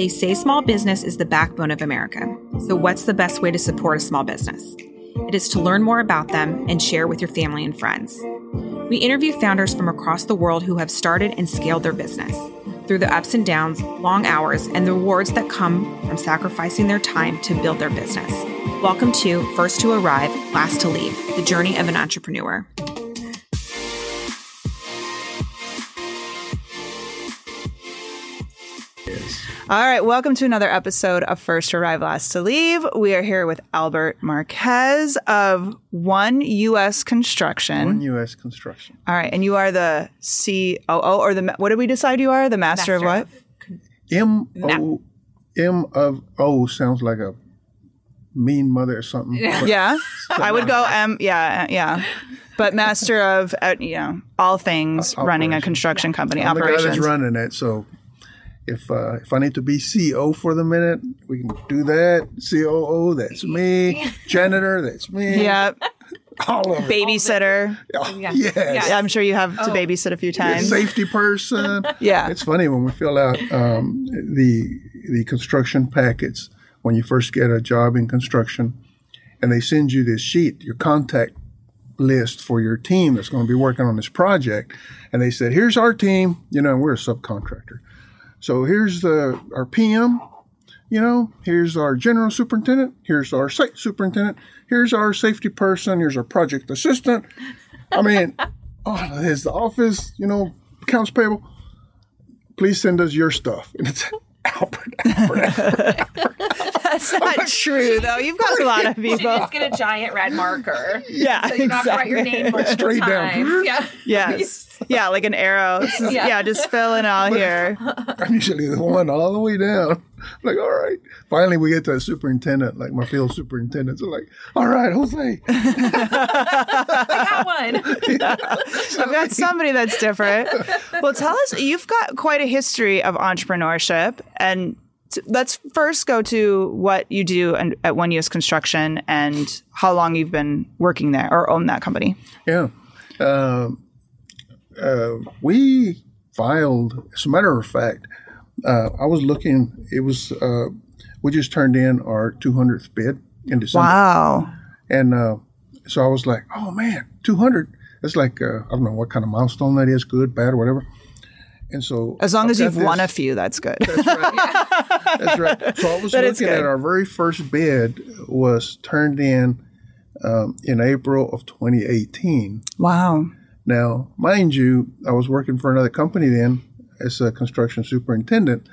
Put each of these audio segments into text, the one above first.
They say small business is the backbone of America. So, what's the best way to support a small business? It is to learn more about them and share with your family and friends. We interview founders from across the world who have started and scaled their business through the ups and downs, long hours, and the rewards that come from sacrificing their time to build their business. Welcome to First to Arrive, Last to Leave, the journey of an entrepreneur. All right, welcome to another episode of First to Arrive, Last to Leave. We are here with Albert Marquez of One U.S. Construction. One U.S. Construction. All right, and you are the COO, or the what did we decide you are? The master, of what? M O M of O sounds like a mean mother or something. but Yeah, I would go M. Yeah, yeah. But master of uh, you know all things running a operations. construction company I'm the guy operations. that's running it. So if uh, if I need to be CEO for the minute, we can do that. COO, that's me. Janitor, that's me. yeah, All of it. babysitter. Oh, Yeah. yes. Yeah. I'm sure you have to babysit a few times. Safety person. Yeah. It's funny when we fill out um, the the construction packets when you first get a job in construction, and they send you this sheet, your contact list for your team that's going to be working on this project, and they said, "Here's our team. You know, we're a subcontractor. So here's the our PM. You know, here's our general superintendent. Here's our site superintendent. Here's our safety person. Here's our project assistant. I mean, oh, there's the office. You know, accounts payable. Please send us your stuff. And it's Albert, Albert, Albert. That's not true, though. You've got a lot of people. Just get a giant red marker. Yeah, So you don't have to write your exactly. name multiple Straight down. Yeah. Yes. Yeah, like an arrow. Is- Yeah. yeah. just fill in all here. I'm usually the one all the way down. I'm like, all right. Finally, we get to a superintendent, like my field superintendents are like, all right, Jose. I got one. I've got somebody that's different. Well, tell us, you've got quite a history of entrepreneurship. And t- let's first go to what you do and- at One US Construction and how long you've been working there or own that company. Yeah. Um uh, we filed, as a matter of fact, uh, I was looking, it was, uh, we just turned in our 200th bid in December. Wow. And uh, so I was like, oh man, 200. That's like, uh, I don't know what kind of milestone that is, good, bad, or whatever. And so, As long as you've won a few, that's good. That's right. That's right. So I was looking at our very first bid was turned in um, in April of 2018. wow. Now, mind you, I was working for another company then as a construction superintendent.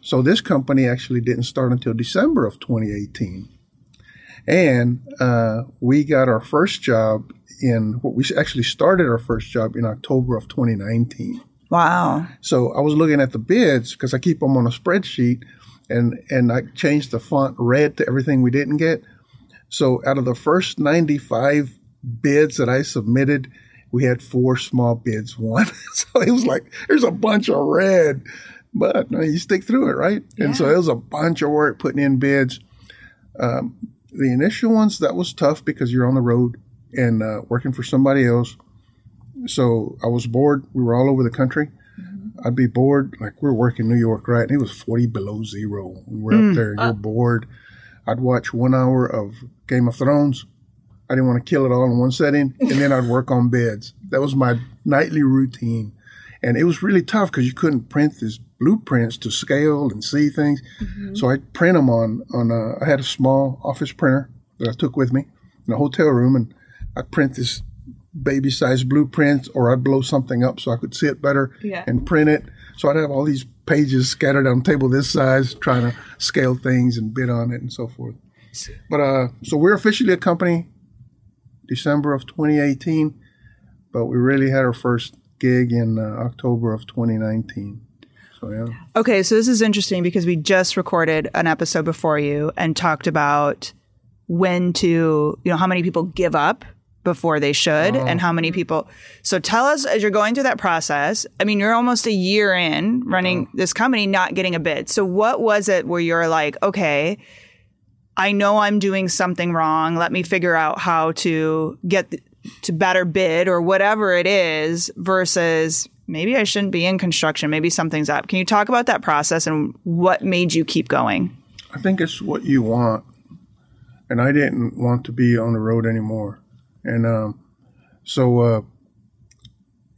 So this company actually didn't start until December of 2018. And uh, we got our first job in what we actually started our first job in October of 2019. Wow. So I was looking at the bids because I keep them on a spreadsheet, and and I changed the font red to everything we didn't get. So out of the first 95 bids that I submitted, we had four small bids won. so it was like there's a bunch of red, but you, know, you stick through it, right? And so it was a bunch of work putting in bids. Um, the initial ones that was tough because you're on the road and uh, working for somebody else. So I was bored. We were all over the country. I'd be bored. Like we are working New York, right? And it was 40 below zero. We were up there and you're bored. I'd watch one hour of Game of Thrones. I didn't want to kill it all in one setting. And then I'd work on beds. That was my nightly routine. And it was really tough because you couldn't print these blueprints to scale and see things. So I'd print them on, on a, I had a small office printer that I took with me in a hotel room. And I'd print this baby sized blueprints or I'd blow something up so I could see it better Yeah. and print it. So I'd have all these pages scattered on a table this size, trying to scale things and bid on it and so forth. But uh, so we're officially a company December of 2018, but we really had our first gig in uh, October of 2019. So yeah, Okay, so this is interesting because we just recorded an episode before you and talked about when to, you know, how many people give up before they should and how many people. So tell us as you're going through that process. I mean, you're almost a year in running this company, not getting a bid. So what was it where you're like, okay, I know I'm doing something wrong. Let me figure out how to get to better bid or whatever it is versus maybe I shouldn't be in construction. Maybe something's up. Can you talk about that process and what made you keep going? I think it's what you want. And I didn't want to be on the road anymore. And um, so, uh,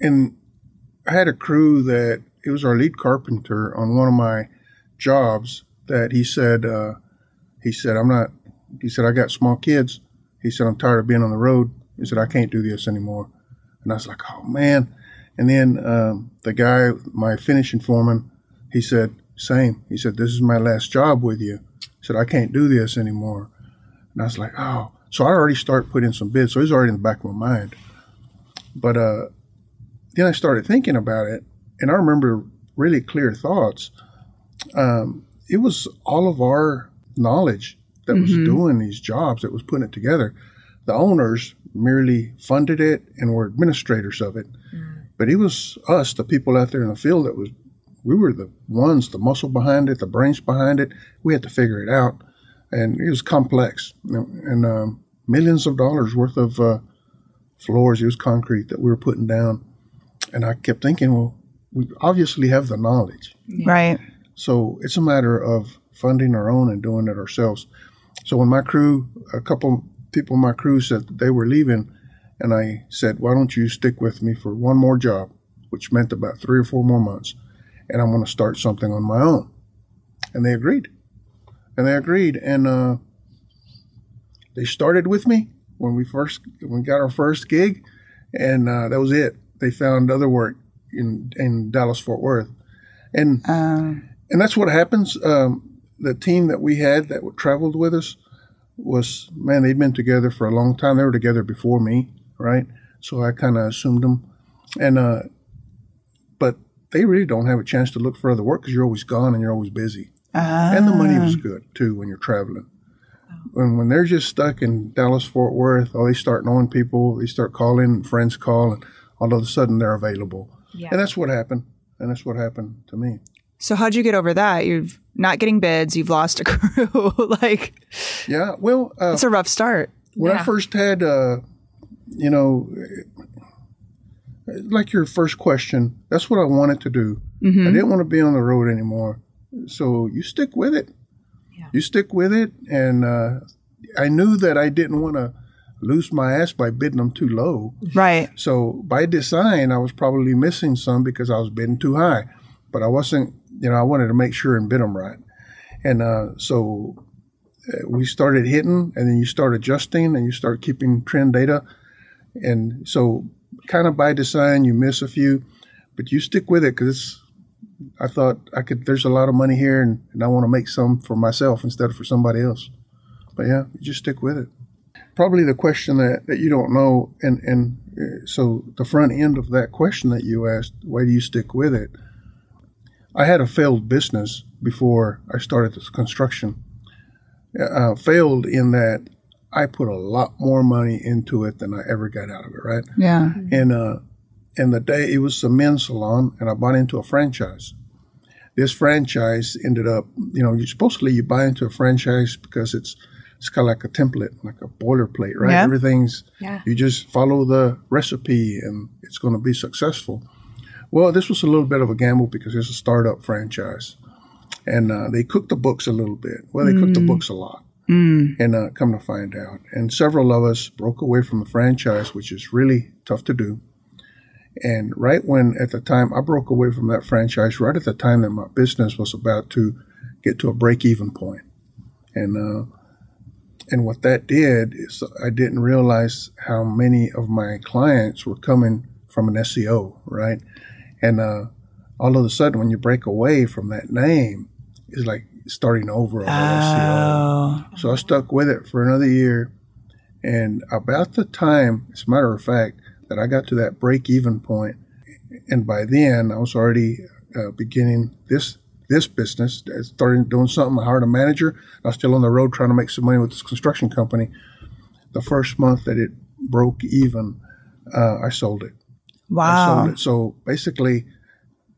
and I had a crew that it was our lead carpenter on one of my jobs that he said, uh, he said, I'm not, he said, I got small kids. He said, I'm tired of being on the road. He said, I can't do this anymore. And I was like, oh man. And then um, the guy, my finishing foreman, he said, same. He said, this is my last job with you. He said, I can't do this anymore. And I was like, oh. So I already started putting some bids. So he's already in the back of my mind. But uh, then I started thinking about it, and I remember really clear thoughts. Um, it was all of our knowledge that mm-hmm. was doing these jobs, that was putting it together. The owners merely funded it and were administrators of it. Mm. But it was us, the people out there in the field, that was we were the ones, the muscle behind it, the brains behind it. We had to figure it out, and it was complex and um, millions of dollars worth of uh, floors. It was concrete that we were putting down, and I kept thinking, well, we obviously have the knowledge, right? So it's a matter of funding our own and doing it ourselves. So when my crew, a couple people in my crew said they were leaving, and I said, why don't you stick with me for one more job, which meant about three or four more months and I'm going to start something on my own. And they agreed. And they agreed. And uh, they started with me when we first when we got our first gig, and uh, that was it. They found other work in in Dallas Fort Worth, and um. and that's what happens. Um, the team that we had that traveled with us was man, they'd been together for a long time. They were together before me, right? So I kind of assumed them, and uh, but they really don't have a chance to look for other work because you're always gone and you're always busy. And the money was ah. good too when you're traveling. When when they're just stuck in Dallas Fort Worth, oh, they start knowing people, they start calling, friends call, and all of a sudden they're available. Yeah. And that's what happened. And that's what happened to me. So how'd you get over that? You're not getting bids. You've lost a crew. like, yeah, well, uh, it's a rough start. When yeah. I first had, uh, you know, like your first question, that's what I wanted to do. Mm-hmm. I didn't want to be on the road anymore. So you stick with it. Yeah. You stick with it. And uh, I knew that I didn't want to lose my ass by bidding them too low. Right. So by design, I was probably missing some because I was bidding too high. But I wasn't, you know, I wanted to make sure and bid them right. And uh, so uh, we started hitting, and then you start adjusting, and you start keeping trend data. And so kind of by design. You miss a few, but you stick with it because I thought I could. There's a lot of money here, and, and I want to make some for myself instead of for somebody else. But yeah, you just stick with it. Probably the question that, that you don't know, and and uh, so the front end of that question that you asked, why do you stick with it? I had a failed business before I started this construction. Uh, failed in that I put a lot more money into it than I ever got out of it, right? Yeah. And uh, and the day it was a men's salon, and I bought into a franchise. This franchise ended up, you know, you supposedly you buy into a franchise because it's it's kind of like a template, like a boilerplate, right? Yeah. Everything's yeah. you just follow the recipe, and it's going to be successful. Well, this was a little bit of a gamble because it's a startup franchise, and uh, they cooked the books a little bit. Well, they mm. cooked the mm. books a lot. Mm. And uh, come to find out, and several of us broke away from the franchise, which is really tough to do. And right when, at the time, I broke away from that franchise, right at the time that my business was about to get to a break-even point, and uh, and what that did is I didn't realize how many of my clients were coming from an SEO, right? And uh, all of a sudden, when you break away from that name, it's like starting over oh. So I stuck with it for another year. And about the time, as a matter of fact, that I got to that break even point, and by then I was already uh, beginning this this business, starting doing something. I hired a manager. I was still on the road trying to make some money with this construction company. The first month that it broke even, uh, I sold it. Wow. I sold it. So basically,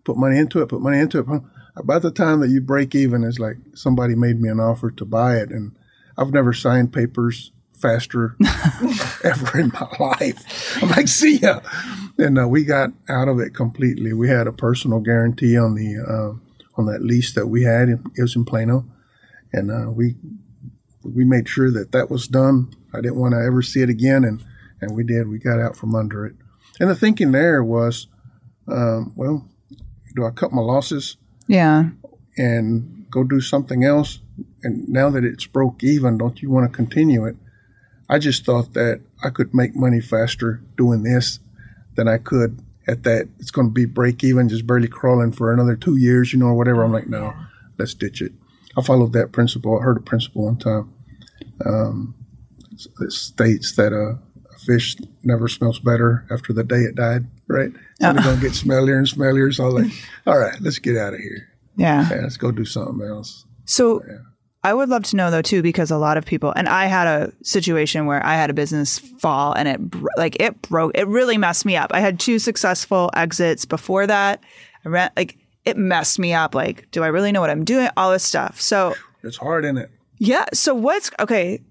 put money into it, put money into it about the time that you break even is like somebody made me an offer to buy it and I've never signed papers faster ever in my life. I'm like, see ya. And uh, we got out of it completely. We had a personal guarantee on the uh, on that lease that we had. It was in Plano, and uh, we we made sure that that was done. I didn't want to ever see it again, and and we did. We got out from under it. And the thinking there was, um, well, do I cut my losses Yeah. and go do something else? And now that it's broke even, don't you want to continue it? I just thought that I could make money faster doing this than I could at that. It's going to be break even, just barely crawling for another two years, you know, or whatever. I'm like, no, let's ditch it. I followed that principle. I heard a principle one time. Um, it states that a, a fish never smells better after the day it died, right? So they're going to get oh. smellier and smellier. So I'm like, all right, let's get out of here. Yeah. Yeah, let's go do something else. So I would love to know though too, because a lot of people, and I had a situation where I had a business fall and it like it broke. It really messed me up. I had two successful exits before that. I ran like it messed me up. Like, do I really know what I'm doing? All this stuff. So It's hard, isn't it? yeah. So what's okay?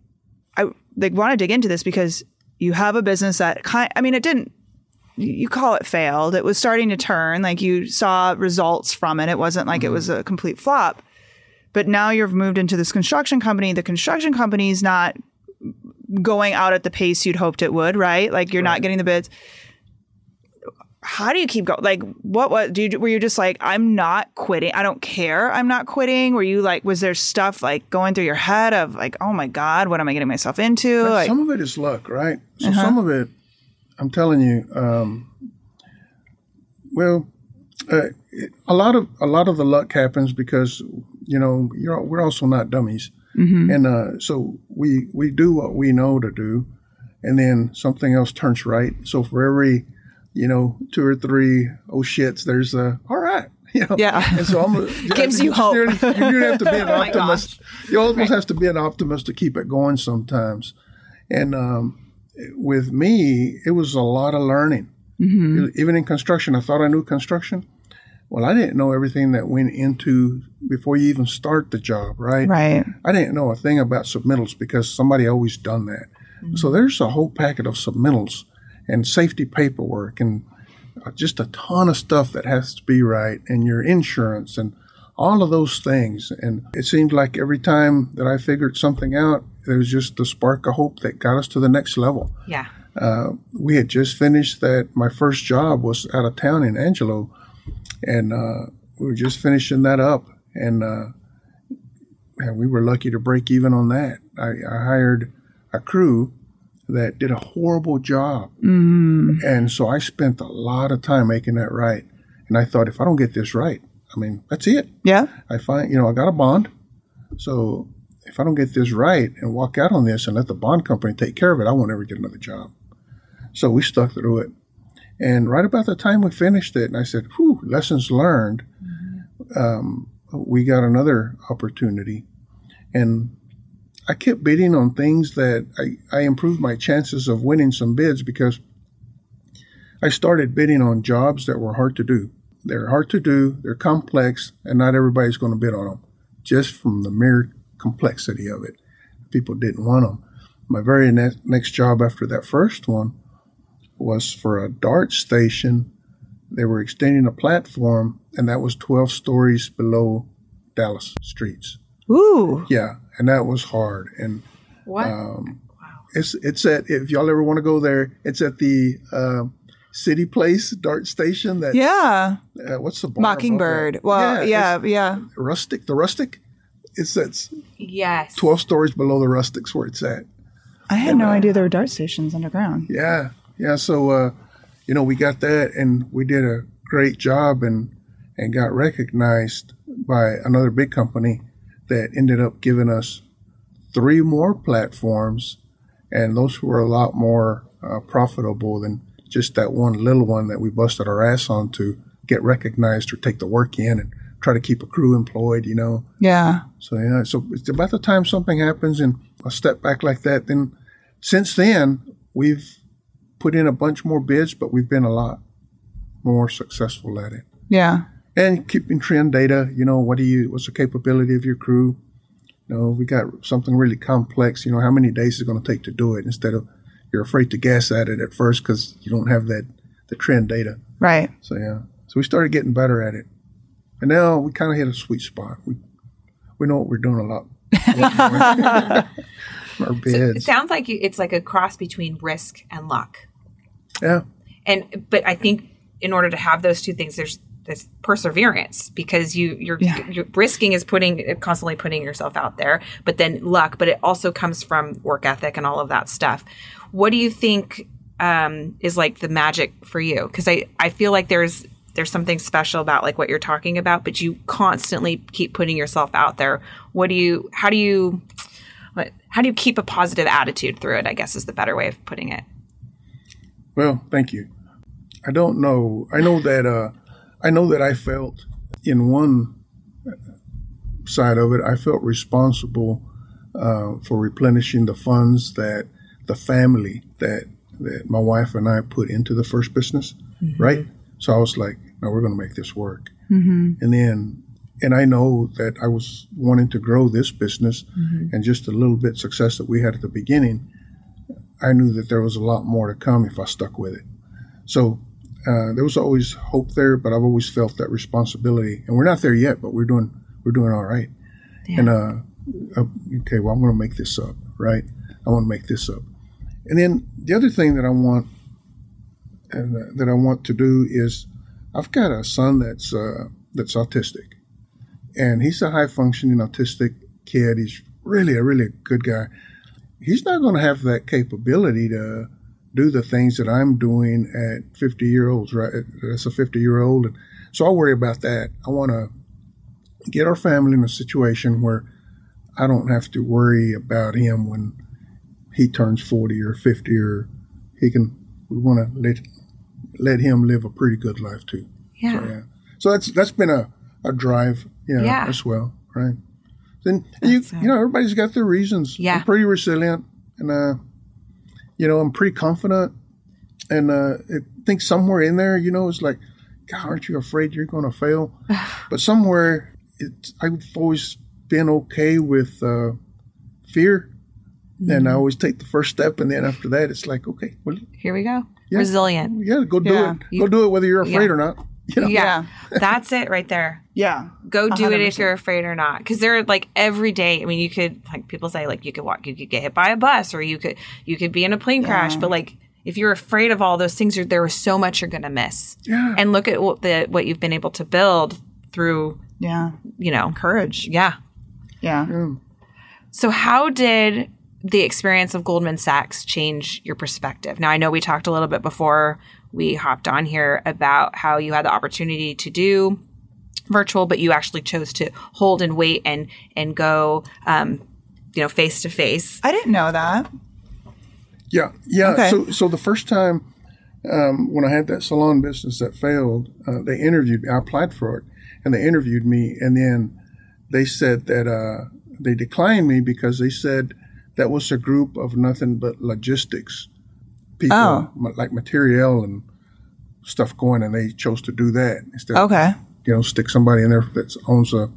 I like want to dig into this because you have a business that kind. I mean, it didn't. You call it failed. It was starting to turn. Like you saw results from it. It wasn't like it was a complete flop. But now you've moved into this construction company. The construction company is not going out at the pace you'd hoped it would, right? Like you're not getting the bids. How do you keep going? Like, what? What? Do you? Were you just like, I'm not quitting. I don't care. I'm not quitting. Were you like, was there stuff like going through your head of like, oh my god, what am I getting myself into? Like, some of it is luck, right? So Uh-huh. some of it, I'm telling you, um, well, uh, a lot of a lot of the luck happens because you know you're, we're also not dummies, Mm-hmm. and uh, so we we do what we know to do, and then something else turns right. So for every you know two or three oh shits, there's a all right. You know? Yeah. and so I'm a, Gives you hope. You do have to be an Oh optimist. You almost have to be an optimist to keep it going sometimes. And um, with me, it was a lot of learning. Even in construction, I thought I knew construction. Well, I didn't know everything that went into before you even start the job, right? right. I didn't know a thing about submittals because somebody always done that. So there's a whole packet of submittals and safety paperwork and uh, just a ton of stuff that has to be right and your insurance and all of those things. And it seemed like every time that I figured something out, there was just a spark of hope that got us to the next level. Yeah. We had just finished that. My first job was out of town in Angelo, and uh, we were just finishing that up. And uh, and we were lucky to break even on that. I, I hired a crew that did a horrible job. Mm. And so I spent a lot of time making that right. And I thought, if I don't get this right, I mean, that's it. Yeah. I find, you know, I got a bond. So if I don't get this right and walk out on this and let the bond company take care of it, I won't ever get another job. So we stuck through it. And right about the time we finished it, and I said, whew, lessons learned, um, we got another opportunity. And I kept bidding on things that I, I improved my chances of winning some bids because I started bidding on jobs that were hard to do. They're hard to do, they're complex, and not everybody's going to bid on them just from the mere complexity of it. People didn't want them. My very ne- next job after that first one was for a DART station. They were extending a platform, and that was 12 stories below Dallas streets. Ooh. Yeah, and that was hard. And What? it's it's at if y'all ever want to go there, it's at the uh, City Place DART Station. That Yeah. uh, what's the bar Mockingbird. Well, yeah, it's yeah. rustic. The rustic. It's that's yes. 12 stories below the rustics where it's at. I had no idea there were DART stations underground. Yeah, yeah. So, uh, you know, we got that, and we did a great job, and and got recognized by another big company that ended up giving us three more platforms, and those were a lot more uh, profitable than just that one little one that we busted our ass on to get recognized or take the work in and try to keep a crew employed. You know. Yeah. So yeah, so it's about the time something happens and a step back like that. Then, since then, we've put in a bunch more bids, but we've been a lot more successful at it. Yeah. And keeping trend data, you know, what do you, what's the capability of your crew? You know, we got something really complex. You know, how many days is it going to take to do it? Instead of you're afraid to guess at it at first because you don't have that the trend data. Right. So yeah, so we started getting better at it, and now we kind of hit a sweet spot. We we know what we're doing a lot. a lot more. Our It sounds like it's like a cross between risk and luck. yeah, And but I think in order to have those two things, there's this perseverance because you you're, Yeah. you're risking is putting constantly putting yourself out there, but then luck. But it also comes from work ethic and all of that stuff. What do you think um, is like the magic for you? Because I I feel like there's there's something special about like what you're talking about, but you constantly keep putting yourself out there. What do you? How do you? How do you keep a positive attitude through it? I guess is the better way of putting it. Well, thank you. I don't know. I know that uh, I know that I felt in one side of it, I felt responsible uh, for replenishing the funds that the family that that my wife and I put into the first business, mm-hmm. right? So I was like, no, we're going to make this work. Mm-hmm. And then, and I know that I was wanting to grow this business, mm-hmm. and just a little bit success that we had at the beginning. I knew that there was a lot more to come if I stuck with it. So uh, there was always hope there, but I've always felt that responsibility. And we're not there yet, but we're doing we're doing all right. And uh, uh, okay, well, I'm going to make this up, right? I want to make this up. And then the other thing that I want and uh, that I want to do is I've got a son that's uh, that's autistic, and he's a high functioning autistic kid. He's really a really good guy. He's not going to have that capability to do the things that I'm doing at 50 year olds, right? That's a 50 year old. And so I worry about that. I want to get our family in a situation where I don't have to worry about him when he turns 40 or 50 or he can, we want to let, let him live a pretty good life too. Yeah. So, yeah. So that's, that's been a, a drive, you know, Yeah. as well. Right. Then you, you know, everybody's got their reasons. Yeah. I'm pretty resilient and, uh, you know, I'm pretty confident and, uh, I think somewhere in there, you know, it's like, God, aren't you afraid you're going to fail? but somewhere it's, I've always been okay with, uh, fear. And I always take the first step, and then after that, it's like, okay, well, Here we go. Yeah. Resilient. yeah, go do Yeah. it. Go do it, whether you're afraid Yeah. or not. You know? Yeah. That's it right there. Yeah. Go do it if you're afraid or not. Because they're like every day. I mean, you could like people say like you could walk, you could get hit by a bus, or you could you could be in a plane crash. But like if you're afraid of all those things, there is so much you're gonna miss. Yeah. And look at what the what you've been able to build through. Yeah. You know. Courage. Yeah. Yeah. So how did the experience of Goldman Sachs change your perspective? Now I know we talked a little bit before we hopped on here about how you had the opportunity to do virtual, but you actually chose to hold and wait and and go, um, you know, face to face. I didn't know that. Yeah, yeah. Okay. So, so the first time um, when I had that salon business that failed, uh, they interviewed me. I applied for it, and they interviewed me, and then they said that uh, they declined me because they said that was a group of nothing but logistics people, Oh. ma- like material and stuff going, and they chose to do that instead. of, Okay. you know, stick somebody in there that owns a,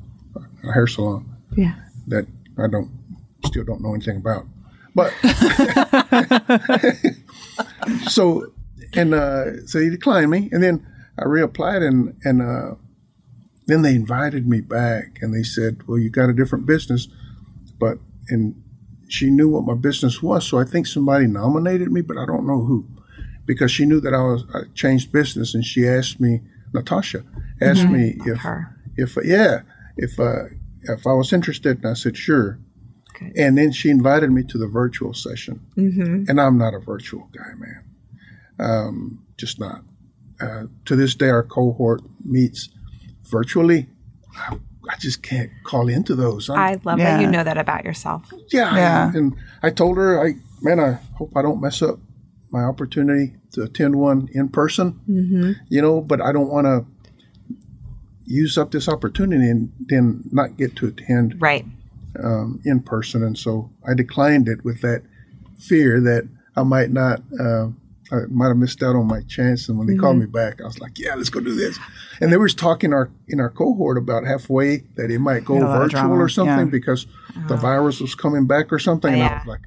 a hair salon Yeah. that I don't still don't know anything about. But so and uh, so he declined me, and then I reapplied, and and uh, then they invited me back, and they said, "Well, you got a different business," but and she knew what my business was, so I think somebody nominated me, but I don't know who, because she knew that I was I changed business, and she asked me, Natasha asked me if Her. if yeah if uh, if I was interested, and I said sure. Good. And then she invited me to the virtual session, mm-hmm. and I'm not a virtual guy, man. Um, just not. Uh, to this day, our cohort meets virtually. I, I just can't call into those. I'm- I love Yeah. that you know that about yourself. yeah, Yeah. And I told her, I man, I hope I don't mess up my opportunity to attend one in person. Mm-hmm. You know, but I don't want to use up this opportunity and then not get to attend Right. um, in person. And so I declined it with that fear that I might not uh, I might have missed out on my chance. And when they called Mm-hmm. me back, I was like, yeah, let's go do this. And they were talking our in our cohort about halfway that it might go Yeah, a lot of virtual or something yeah. because the virus was coming back or something. And I was like,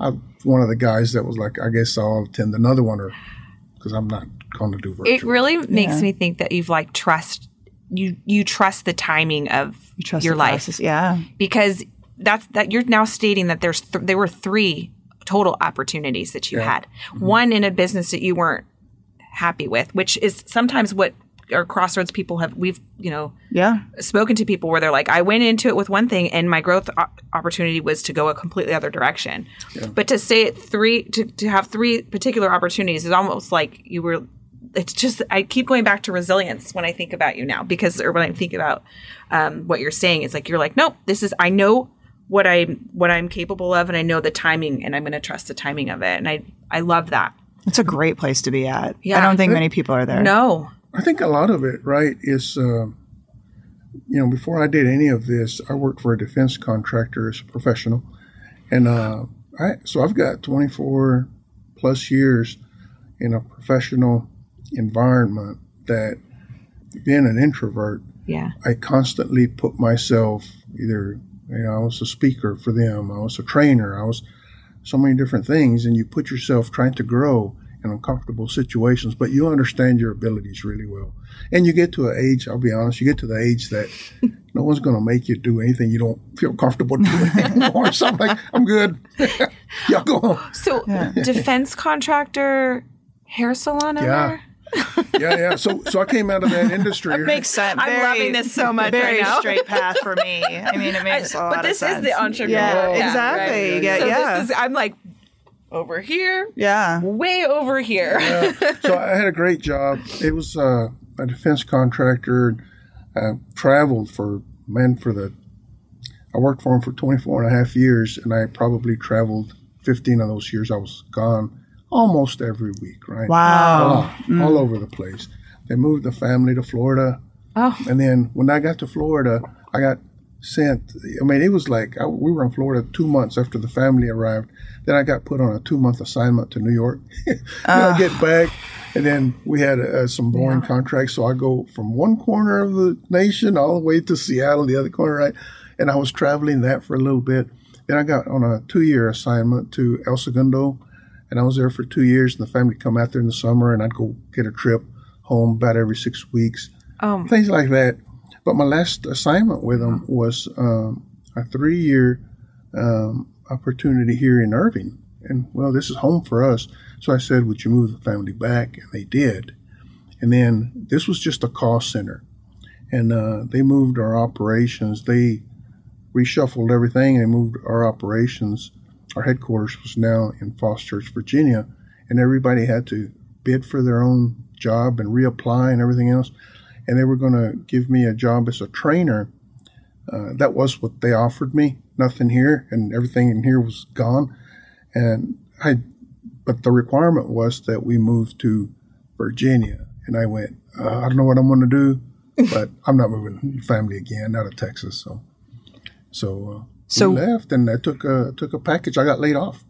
I'm one of the guys that was like, I guess I'll attend another one or because I'm not going to do virtual. It really makes me think that you've like trust you you trust the timing of You trust your life process. Yeah. because that's that you're now stating that there's th- there were three total opportunities that you had. One in a business that you weren't happy with, which is sometimes what our crossroads people have we've you know Yeah. spoken to people where they're like, I went into it with one thing, and my growth opportunity was to go a completely other direction. But to say it three, to, to have three particular opportunities is almost like you were. It's just I keep going back to resilience when I think about you now because, or when I think about um, what you're saying, it's like you're like, nope, this is I know what I what I'm capable of, and I know the timing, and I'm going to trust the timing of it, and I I love that. It's a great place to be at. Yeah, I don't think many people are there. No, I think a lot of it, right, is, uh, you know, before I did any of this, I worked for a defense contractor as a professional. And uh, I, so I've got 24 plus years in a professional environment that being an introvert, yeah, I constantly put myself either, you know, I was a speaker for them, I was a trainer, I was so many different things, and you put yourself trying to grow in uncomfortable situations, but you understand your abilities really well. And you get to an age, I'll be honest, you get to the age that no one's going to make you do anything you don't feel comfortable doing anymore. So I'm like, I'm good. Y'all go home. So defense contractor, hair salon owner. Yeah. Yeah, yeah. So, so I came out of that industry. Makes sense. I'm Very- loving this so much Very right now. straight path for me. I mean, it makes a lot but this of sense. is the entrepreneur. Yeah, exactly. right. Yeah, So yeah. this is I'm like over here, yeah. way over here. so I had a great job. It was uh, a defense contractor. I traveled for man for the. I worked for him for 24 and a half years, and I probably traveled 15 of those years. I was gone almost every week, right? Wow. Oh, all over the place. They moved the family to Florida. Oh. And then when I got to Florida, I got sent. I mean, it was like I, we were in Florida two months after the family arrived. Then I got put on a two month assignment to New York. then I get back, and then we had uh, some Boeing contracts. So I go from one corner of the nation all the way to Seattle, the other corner, right? And I was traveling that for a little bit. Then I got on a two year assignment to El Segundo, and I was there for two years. And the family come out there in the summer, and I'd go get a trip home about every six weeks, Oh. things like that. But my last assignment with them was um, a three year um, opportunity here in Irving. And well, this is home for us. So I said, Would you move the family back? And they did. And then this was just a call center. And uh, they moved our operations. They reshuffled everything and they moved our operations. Our headquarters was now in Falls Church, Virginia. And everybody had to bid for their own job and reapply and everything else. And they were going to give me a job as a trainer. Uh, that was what they offered me. Nothing here, and everything in here was gone. And I, but the requirement was that we move to Virginia. And I went, uh, I don't know what I'm going to do, but I'm not moving family again out of Texas. So, so, uh, So- we left, and I took a took a package. I got laid off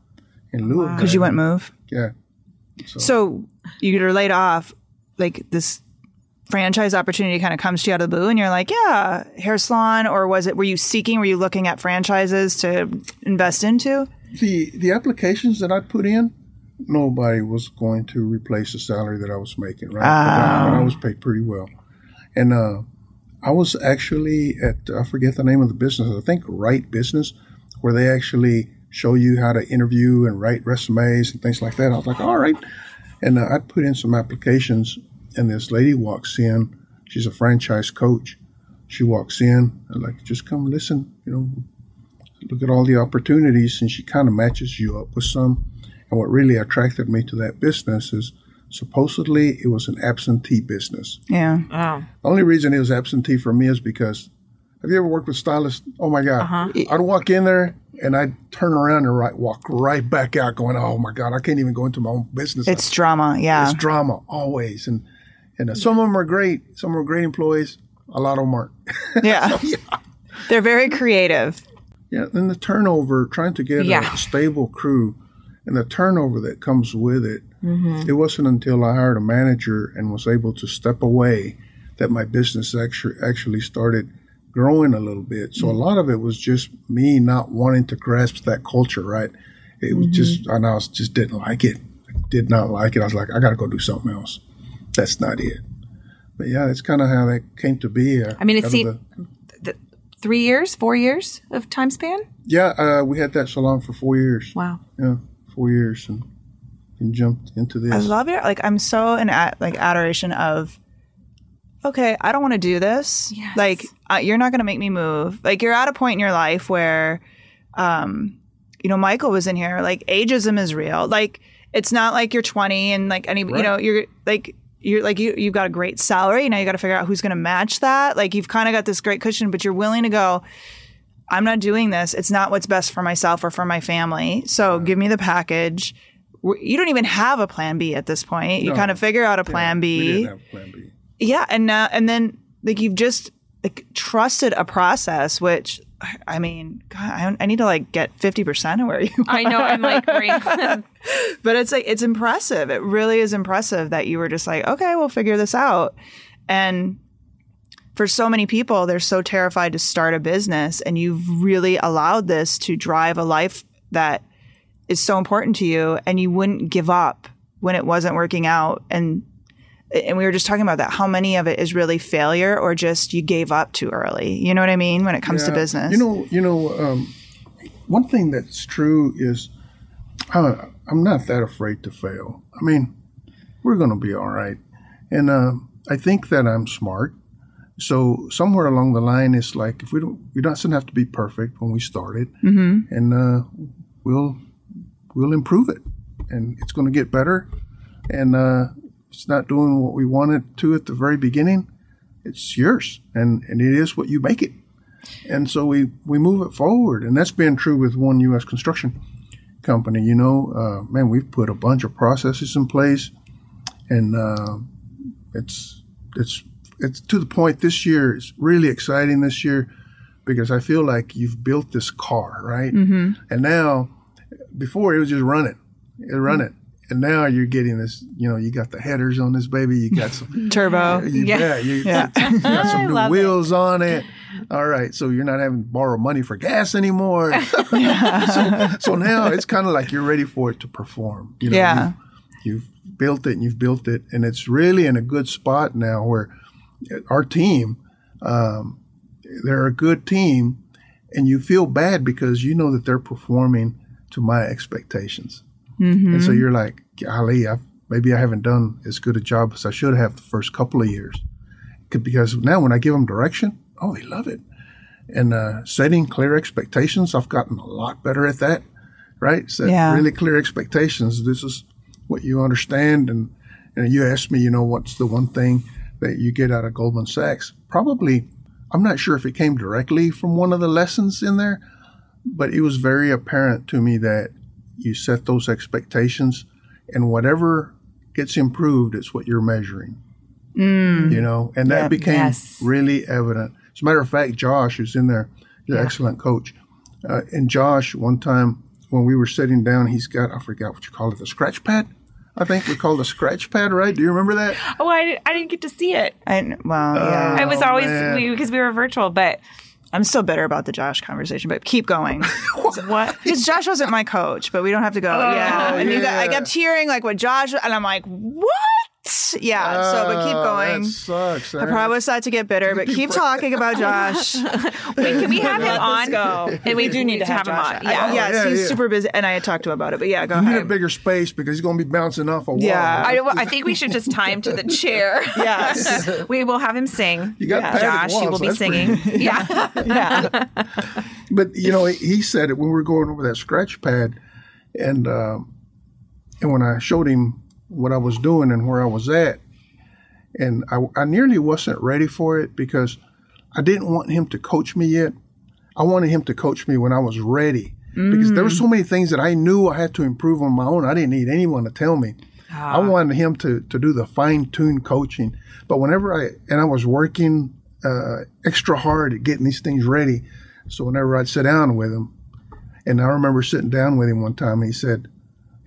in lieu of Because that. you went move. Yeah. So you were laid off, like this franchise opportunity kind of comes to you out of the blue, and you're like, yeah, hair salon, or was it? Were you seeking? Were you looking at franchises to invest into? the the applications that I put in, nobody was going to replace the salary that I was making, right? But, I, but I was paid pretty well, and uh, I was actually at I forget the name of the business. I think Right Business, where they actually show you how to interview and write resumes and things like that. I was like, all right, and uh, I put in some applications, and this lady walks in. She's a franchise coach. She walks in. I'm like, just come listen, you know, look at all the opportunities and she kind of matches you up with some. And what really attracted me to that business is supposedly it was an absentee business. Yeah. Oh. The only reason it was absentee for me is because have you ever worked with stylists? Oh my God. I'd walk in there and I'd turn around and right, walk right back out going, oh my God, I can't even go into my own business. It's drama. Yeah. It's drama always. And, and uh, some of them are great. Some are great employees. A lot of them aren't. yeah. They're very creative. Yeah, and the turnover, trying to get Yeah. a stable crew, and the turnover that comes with it. It wasn't until I hired a manager and was able to step away that my business actually actually started growing a little bit. So a lot of it was just me not wanting to grasp that culture, right? It was just, and I was, just didn't like it. I Did not like it. I was like, I got to go do something else. That's not it. But yeah, that's kind of how that came to be. Uh, I mean, it out of the- three years, four years of time span. yeah, uh, we had that salon for four years. Wow. Yeah, four years, and, and jumped into this. I love it. Like I'm so in at, like adoration of. Okay, I don't want to do this. Yes. Like uh, you're not going to make me move. Like you're at a point in your life where, um, you know, Michael was in here. Like ageism is real. Like it's not like you're 20 and like any. You know, you're like you're like you you've got a great salary. Now you got to figure out who's going to match that. Like you've kind of got this great cushion, but you're willing to go. I'm not doing this. It's not what's best for myself or for my family. So give me the package. You don't even have a plan B at this point. You No. kind of figure out a Yeah, plan We B. didn't have plan B. Yeah, and now and then like you've just like trusted a process, which I mean, God, I, I need to like get fifty percent of where you. Are. I know. I'm like, right. But it's like it's impressive. It really is impressive that you were just like, okay, we'll figure this out. And for so many people, they're so terrified to start a business, and you've really allowed this to drive a life that is so important to you, and you wouldn't give up when it wasn't working out. And and we were just talking about that. How many of it is really failure, or just you gave up too early? You know what I mean when it comes to business. You know, you know, um, one thing that's true is uh, I'm not that afraid to fail. I mean, we're going to be all right, and uh, I think that I'm smart. So somewhere along the line, it's like if we don't, we doesn't have to be perfect when we start it, mm-hmm. and uh, we'll we'll improve it, and it's going to get better. And uh, it's not doing what we wanted to at the very beginning. It's yours, and and it is what you make it. And so we we move it forward. And that's been true with one u.s construction company you know? Uh, man we've put a bunch of processes in place. And uh, it's it's it's to the point this year is really exciting this year because i feel like you've built this car right mm-hmm. and now before it was just running it running and now you're getting this you know you got the headers on this baby you got some Turbo. you, Yeah. yeah, you, Yeah. you got some new love it. wheels on it. All right, so you're not having to borrow money for gas anymore. so, so now it's kind of like you're ready for it to perform. You know, Yeah. you, you've built it and you've built it, and it's really in a good spot now where our team, um, they're a good team, and you feel bad because you know that they're performing to my expectations. And so you're like, golly, I've, maybe I haven't done as good a job as I should have the first couple of years. Because now when I give them direction, oh, they love it. And uh, setting clear expectations, I've gotten a lot better at that, right? Set Yeah. really clear expectations. This is what you understand. And, and you asked me, you know, what's the one thing that you get out of Goldman Sachs? Probably, I'm not sure if it came directly from one of the lessons in there, but it was very apparent to me that you set those expectations and whatever gets improved is what you're measuring you know and that Yep. became Yes. really evident as a matter of fact josh who's in there he's an excellent coach uh, and josh one time when we were sitting down he's got i forgot what you call it the scratch pad i think we called it a scratch pad right do you remember that oh, I, didn't- I didn't get to see it. I, well, yeah. Oh, I was Oh, always man. we, because we were virtual, but I'm still bitter about the Josh conversation, but keep going. what? Because Josh wasn't my coach, but we don't have to go. Oh, yeah. And you got, I kept hearing like what Josh, and I'm like, what? Yeah. so, but keep Oh, going. that sucks I probably was sad to get bitter, but keep talking about Josh. Wait, can we have him on? go. And we do need to have, him on. I- Yeah. yes, yeah, he's yeah. super busy, and I had talked to him about it. But yeah, go you need a bigger space because he's going to be bouncing off a wall Yeah. I, I think we should just tie him to the chair. Yes. we will have him sing. You got padded Josh, he walls, will be that's pretty- singing. Yeah. yeah. But you know, he said it when we were going over that scratch pad, and uh, and when I showed him what I was doing and where I was at, and I, I nearly wasn't ready for it because I didn't want him to coach me yet. I wanted him to coach me when I was ready because there were so many things that I knew I had to improve on my own. I didn't need anyone to tell me. I wanted him to to do the fine tuned coaching. But whenever I and I was working uh, extra hard at getting these things ready, so whenever I'd sit down with him, and I remember sitting down with him one time, and he said,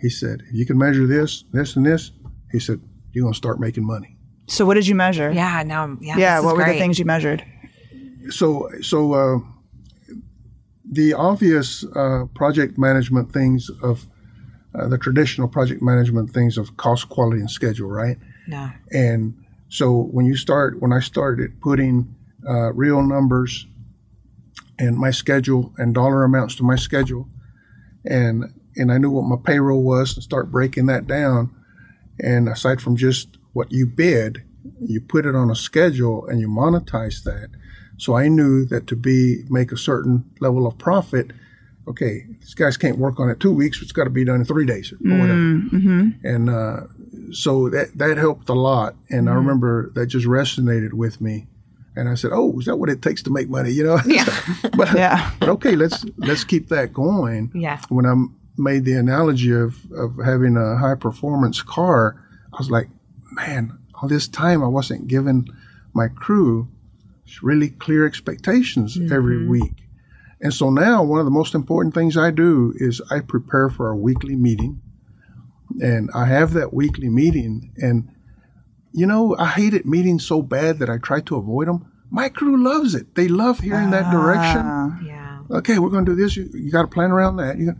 He said, if you can measure this, this, and this, he said, you're going to start making money. So what did you measure? Yeah, now I'm- yeah. Yeah, this is what were the things you measured? So, so uh, the obvious uh, project management things of uh, the traditional project management things of cost, quality, and schedule, right? Yeah. And so when you start, when I started putting uh, real numbers and my schedule and dollar amounts to my schedule, and and I knew what my payroll was, and start breaking that down, and aside from just what you bid, you put it on a schedule and you monetize that. So I knew that to be make a certain level of profit, okay, these guys can't work on it two weeks; it's got to be done in three days or whatever Mm-hmm. and uh, so that that helped a lot. And I remember that just resonated with me. And I said, "Oh, is that what it takes to make money?" You know. Yeah. but Yeah. but okay, let's let's keep that going. Yeah. When I made the analogy of of having a high performance car, I was like, man, all this time I wasn't giving my crew really clear expectations every week. And so now one of the most important things I do is I prepare for our weekly meeting. And I have that weekly meeting and you know, I hated meetings so bad that I try to avoid them. My crew loves it. They love hearing that direction Ah. Yeah. okay, we're going to do this. You, you got to plan around that. You got,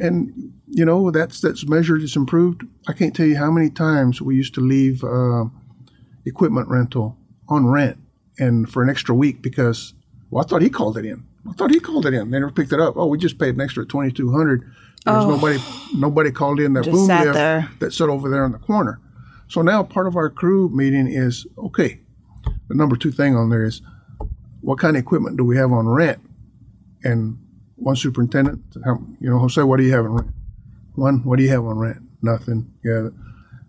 and you know that's that's measured. It's improved. I can't tell you how many times we used to leave uh, equipment rental on rent and for an extra week because well, I thought he called it in. I thought he called it in. They never picked it up. Oh, we just paid an extra twenty two hundred. There's nobody nobody called in that boom lift there. that sat over there in the corner. So now part of our crew meeting is okay. The number two thing on there is what kind of equipment do we have on rent? And one superintendent, you know, Jose, what do you have on rent? One, what do you have on rent? Nothing. Yeah.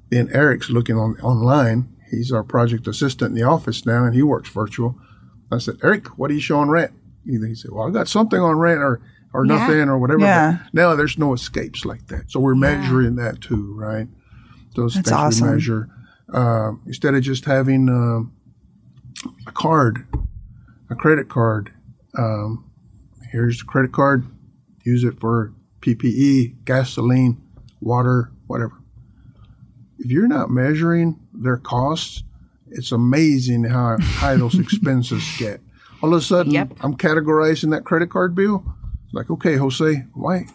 Then Eric's looking on online. He's our project assistant in the office now, and he works virtual. I said, Eric, what do you show on rent? He he said, Well, I got something on rent or or Yeah. nothing or whatever. Yeah. But now there's no escapes like that. So we're measuring that too, right? Those That's things awesome. we measure. Uh, instead of just having um a card, a credit card. Um, here's the credit card. Use it for PPE, gasoline, water, whatever. If you're not measuring their costs, it's amazing how high those expenses get. All of a sudden, Yep. I'm categorizing that credit card bill. Like, okay, Jose, why?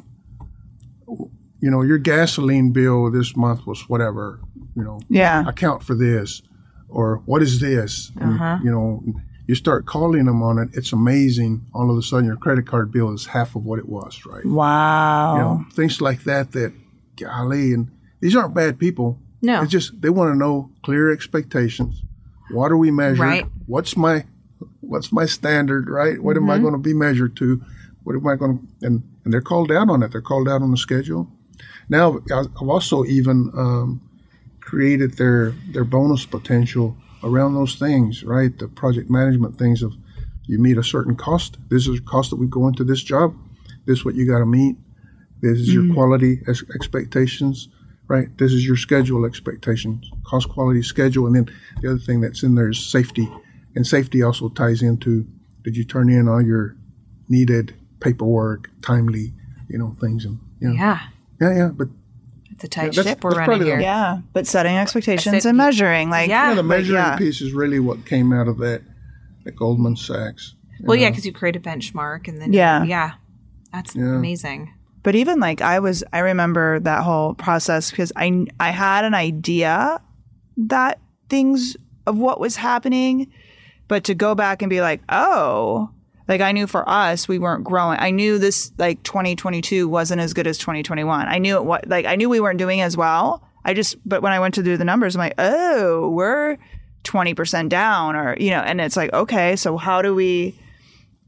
You know, your gasoline bill this month was whatever. You know, Yeah. account for this or what is this and, uh-huh. you know you start calling them on it it's amazing all of a sudden your credit card bill is half of what it was right? Wow. you know things like that that golly and these aren't bad people. No. it's just they want to know clear expectations. What are we measuring? Right. what's my what's my standard right? What am i going to be measured to? What am i going to and and they're called out on it. They're called out on the schedule. Now i've also even um, created their their bonus potential around those things, right? The project management things of you meet a certain cost. This is the cost that we go into this job. This is what you got to meet. This is your mm-hmm. quality ex- expectations, right? This is your schedule expectations, cost, quality, schedule, and then the other thing that's in there is safety. And safety also ties into did you turn in all your needed paperwork timely, you know, things and you know, Yeah. yeah, yeah. But It's a tight that's- ship we're running probably the- here. Yeah, but setting expectations said- and measuring, like Yeah. Yeah, the measuring yeah. piece is really what came out of that, that Goldman Sachs. Well, yeah, because you create a benchmark and then Yeah. yeah, that's Yeah. amazing. But even like I was, I remember that whole process because I I had an idea that things of what was happening, but to go back and be like, oh, like I knew for us we weren't growing. I knew this like 2022 wasn't as good as 2021. I knew it was like I knew we weren't doing as well. I just but when I went to do the numbers, I'm like, oh, we're 20% down or you know, and it's like, okay, so how do we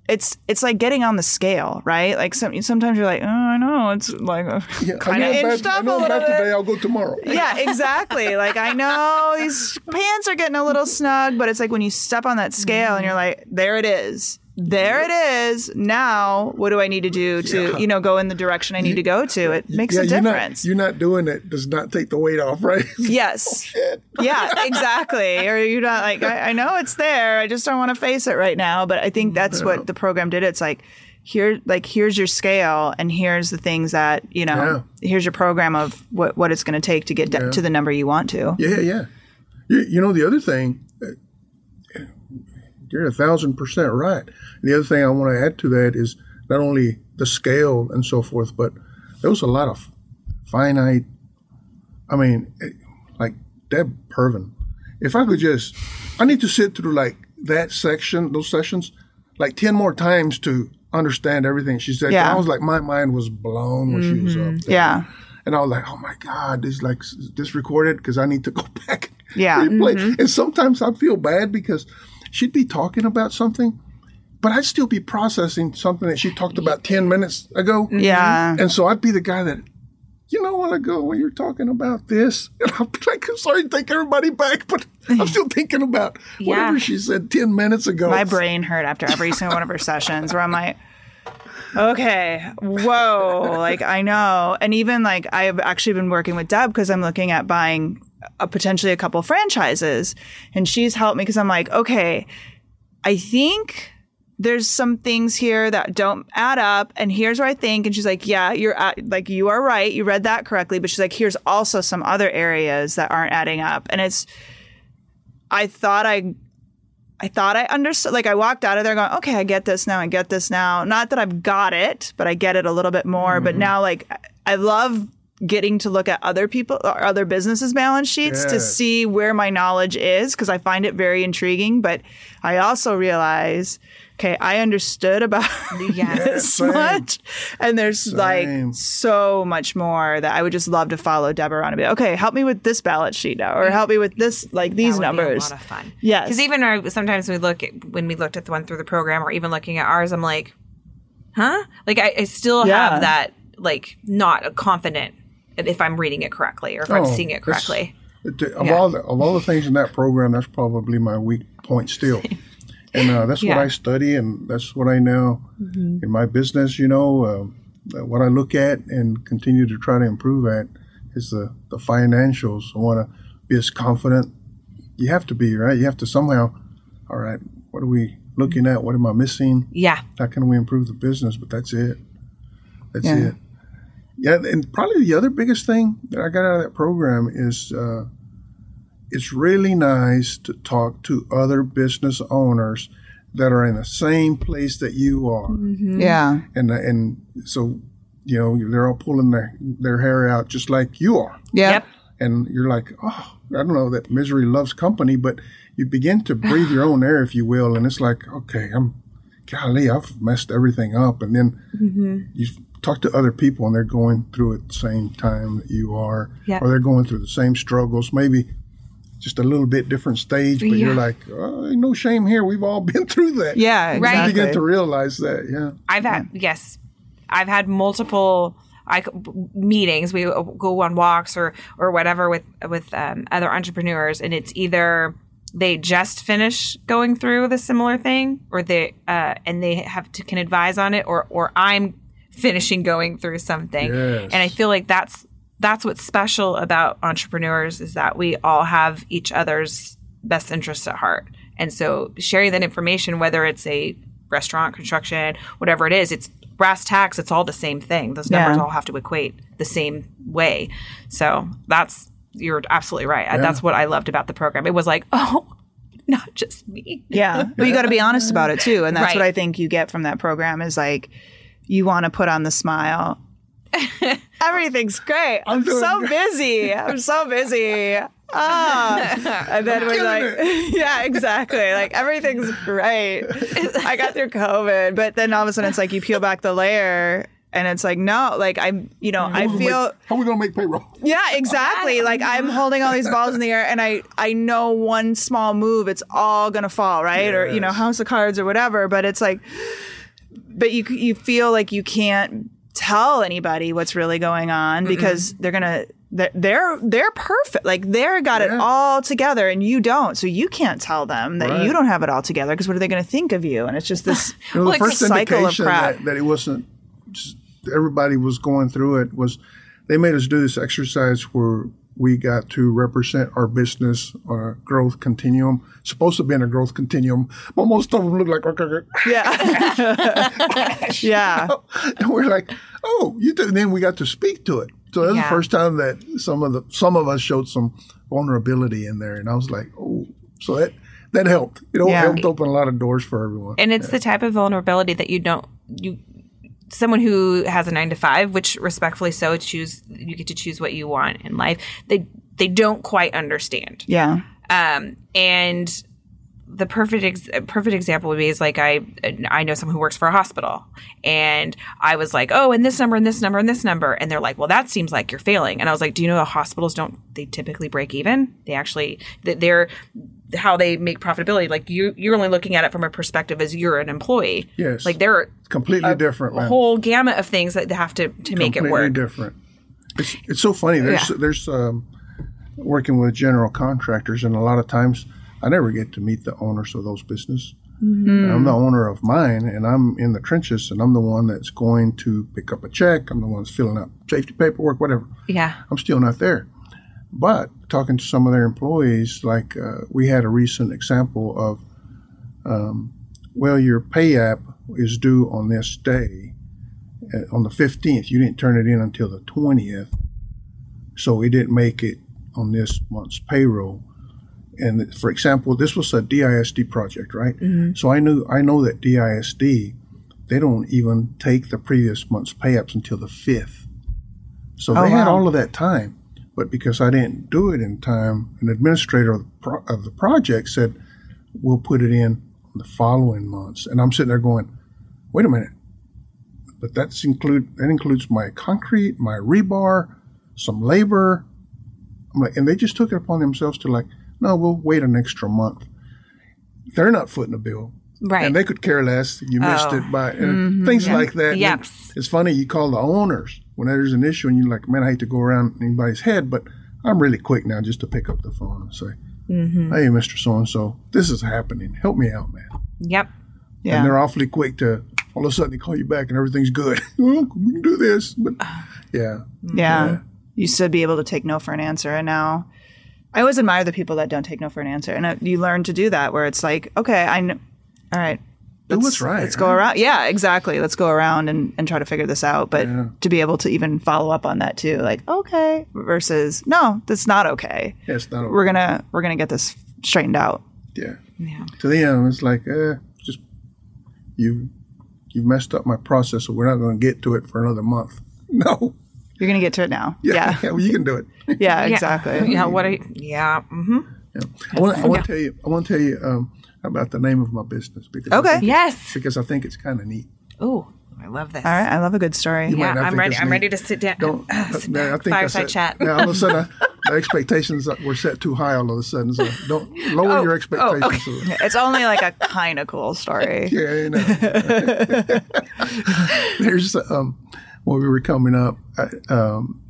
it's it's like getting on the scale, right? Like some, sometimes you're like, oh, I know, it's like Yeah, kind of inched bad, up a know little bit. today. I'll go tomorrow. Yeah, exactly. like I know these pants are getting a little snug, but it's like when you step on that scale and you're like, there it is. There it is. Now, what do I need to do to, you know, go in the direction I need to go to? It makes yeah, a you're difference. Not, you're not doing it does not take the weight off, right? yes. Oh, yeah, exactly. Or you're not like, I, I know it's there. I just don't want to face it right now. But I think that's what the program did. It's like, here like here's your scale and here's the things that you know here's your program of what what it's going to take to get de- to the number you want to Yeah, yeah. You, you know, the other thing, you're a thousand percent right. The other thing I want to add to that is not only the scale and so forth, but there was a lot of finite. I mean, eh, like Deb Pervin. If I could just, I need to sit through like that section, those sessions, like 10 more times to understand everything she said. Yeah. I was like, my mind was blown when she was up there. yeah And I was like, oh my God, this like this recorded because I need to go back and Yeah. replay. And sometimes I feel bad because she'd be talking about something, but I'd still be processing something that she talked about 10 minutes ago. Mm-hmm. yeah And so I'd be the guy that, you know, what I go when you're talking about this, and I'm like, I'm sorry to take everybody back, but I'm still thinking about whatever she said 10 minutes ago. my brain hurt after every single one of her sessions where I'm like, okay, whoa, like I know. And even like I've actually been working with Deb because I'm looking at buying a, potentially a couple franchises, and she's helped me because I'm like, okay, I think there's some things here that don't add up and here's what i think and she's like yeah you're at, like you are right you read that correctly but she's like here's also some other areas that aren't adding up and it's i thought i I thought I understood. Like I walked out of there going, okay, I get this now. I get this now. Not that I've got it, but I get it a little bit more. But mm-hmm. now, like, I love getting to look at other people or other businesses' balance sheets to see where my knowledge is because I find it very intriguing. But I also realize, okay, I understood about Yes. this Same. much, and there's Same. like so much more that I would just love to follow Deborah on and be like, okay, help me with this balance sheet now, or help me with this, like these That would be numbers. a lot of fun. Yes. because even I, sometimes we look at when we looked at the one through the program, or even looking at ours, I'm like, huh? Like I, I still Yeah. have that like not a confident if I'm reading it correctly or if I'm Oh, seeing it correctly. Of Yeah. all the, of all the things in that program, that's probably my weak point still, and uh, that's what I study, and that's what I know in my business. You know, uh, what I look at and continue to try to improve at is the the financials. I want to be as confident. You have to be right. You have to somehow. All right, what are we looking at? What am I missing? Yeah, How can we improve the business? But that's it. That's Yeah. it. Yeah, and probably the other biggest thing that I got out of that program is uh, it's really nice to talk to other business owners that are in the same place that you are, Yeah. and and so you know they're all pulling their their hair out just like you are, Yeah. Yep. and you're like, oh, I don't know that misery loves company, but you begin to breathe your own air, if you will, and it's like, okay, I'm, golly, I've messed everything up, and then you talk to other people, and they're going through it the same time that you are, Yeah. or they're going through the same struggles, maybe just a little bit different stage, but you're like, oh, no shame here. We've all been through that. Yeah. Right. You Exactly. begin to realize that, yeah. I've had yes, I've had multiple I, meetings. We go on walks or or whatever with with um, other entrepreneurs, and it's either they just finish going through the similar thing, or they uh, and they have to can advise on it, or or I'm finishing going through something, Yes. and I feel like that's that's what's special about entrepreneurs is that we all have each other's best interests at heart. And so sharing that information, whether it's a restaurant, construction, whatever it is, it's brass tacks, it's all the same thing. Those numbers Yeah. all have to equate the same way. So that's, you're absolutely right. That's what I loved about the program. It was like, oh, not just me. Yeah. But you got to be honest about it too. And that's Right. what I think you get from that program is like, you want to put on the smile. Everything's great. I'm, doing so great. busy. I'm so busy. Ah. And then we're like, yeah, exactly. Like everything's great. I got through COVID. But then all of a sudden it's like you peel back the layer and it's like, no, like I'm, you know, I feel. How are we going to make payroll? Yeah, exactly. Like I'm holding all these balls in the air, and I I know one small move, it's all gonna fall, right? Or you know, house of cards or whatever. But it's like, but you you feel like you can't tell anybody what's really going on because they're gonna they're they're, they're perfect. Like they're got it all together and you don't. So you can't tell them that Right. you don't have it all together because what are they going to think of you? And it's just this know, the Like first cycle of indication crap. that, that it wasn't just everybody was going through it was they made us do this exercise where we got to represent our business on a growth continuum. Supposed to be in a growth continuum, but most of them look like Yeah. yeah. and we're like, oh, you do. And then we got to speak to it. So that's Yeah. the first time that some of the some of us showed some vulnerability in there, and I was like, oh, so that that helped. It Yeah. helped open a lot of doors for everyone. And it's the type of vulnerability that you don't you someone who has a 9 to 5 which respectfully so choose you get to choose what you want in life. They they don't quite understand. Yeah. Um and the perfect ex- perfect example would be is like I I know someone who works for a hospital and I was like oh and this number and this number and this number and they're like well that seems like you're failing and I was like do you know the hospitals don't they typically break even they actually they're how they make profitability like you you're only looking at it from a perspective as you're an employee Yes. like they're completely different, a whole gamut of things that they have to to make it work different. It's it's so funny. There's Yeah. there's um, working with general contractors, and a lot of times I never get to meet the owners of those business. Mm-hmm. I'm the owner of mine, and I'm in the trenches, and I'm the one that's going to pick up a check. I'm the one that's filling out safety paperwork, whatever. yeah I'm still not there. But talking to some of their employees, like uh, we had a recent example of, um, well, your pay app is due on this day, uh, on the 15th. You didn't turn it in until the 20th, so we didn't make it on this month's payroll. And for example, this was a DISD project, right? Mm-hmm. So I knew I know that DISD they don't even take the previous month's pay apps until the 5th. So Oh, they had all of that time. But because I didn't do it in time, an administrator of the, pro- of the project said, we'll put it in the following months. And I'm sitting there going, wait a minute. But that's include that includes my concrete, my rebar, some labor. I'm like, and they just took it upon themselves to like, no, we'll wait an extra month. They're not footing the bill. right And they could care less. You missed Oh. it by and things like that. And Yep. It's funny you call the owners when there's an issue and you're like, man, I hate to go around anybody's head, but I'm really quick now just to pick up the phone and say, Mm-hmm. hey, Mr. So and so, this is happening. Help me out, man. yep Yeah. And they're awfully quick to all of a sudden they call you back and everything's good. well, we can do this, but yeah, Yeah. Used to be able to take no for an answer. And now I always admire the people that don't take no for an answer. And uh, you learn to do that where it's like, okay, I know. All right. do let's- what's right. Let's go right? around. Yeah, exactly. Let's go around and, and try to figure this out. But to be able to even follow up on that too, like, okay, versus no, that's not okay. Yeah, it's not Okay. We're gonna we're gonna get this straightened out. yeah. yeah To them, it's like, eh, just you you've messed up my process, so we're not going to get to it for another month. No, You're gonna get to it now. Yeah. yeah, well, you can do it. Yeah, Yeah. exactly. yeah what I yeah mm-hmm. I want, I want to tell you. I want to tell you um, about the name of my business because Okay. yes because I think it's kind of neat. oh I love this All right. I love a good story. You yeah I'm ready I'm neat. ready to sit down Don't. sit now, I down. think I said- chat Now all of a sudden, I, the expectations were set too high. All of a sudden, so don't lower your expectations. Oh, okay. It's only like a kind of cool story. Yeah, you know. There's um, when we were coming up, I, um,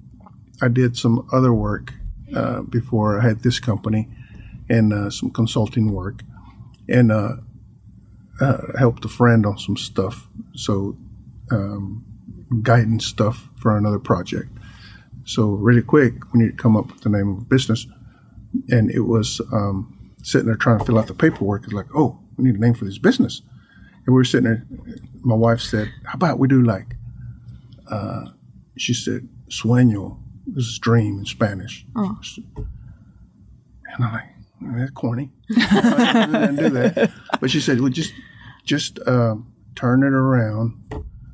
I did some other work uh, before I had this company, and uh, some consulting work, and uh, uh, helped a friend on some stuff. So um, guidance stuff for another project. So really quick, we need to come up with the name of a business, and it was um, sitting there trying to fill out the paperwork. It's like, oh, we need a name for this business. And we were sitting there. My wife said, "How about we do like?" Uh, she said, "Sueño." This is dream in Spanish. Oh. And I'm like, "That's corny." I didn't do that. But she said, "Well, just just um, turn it around,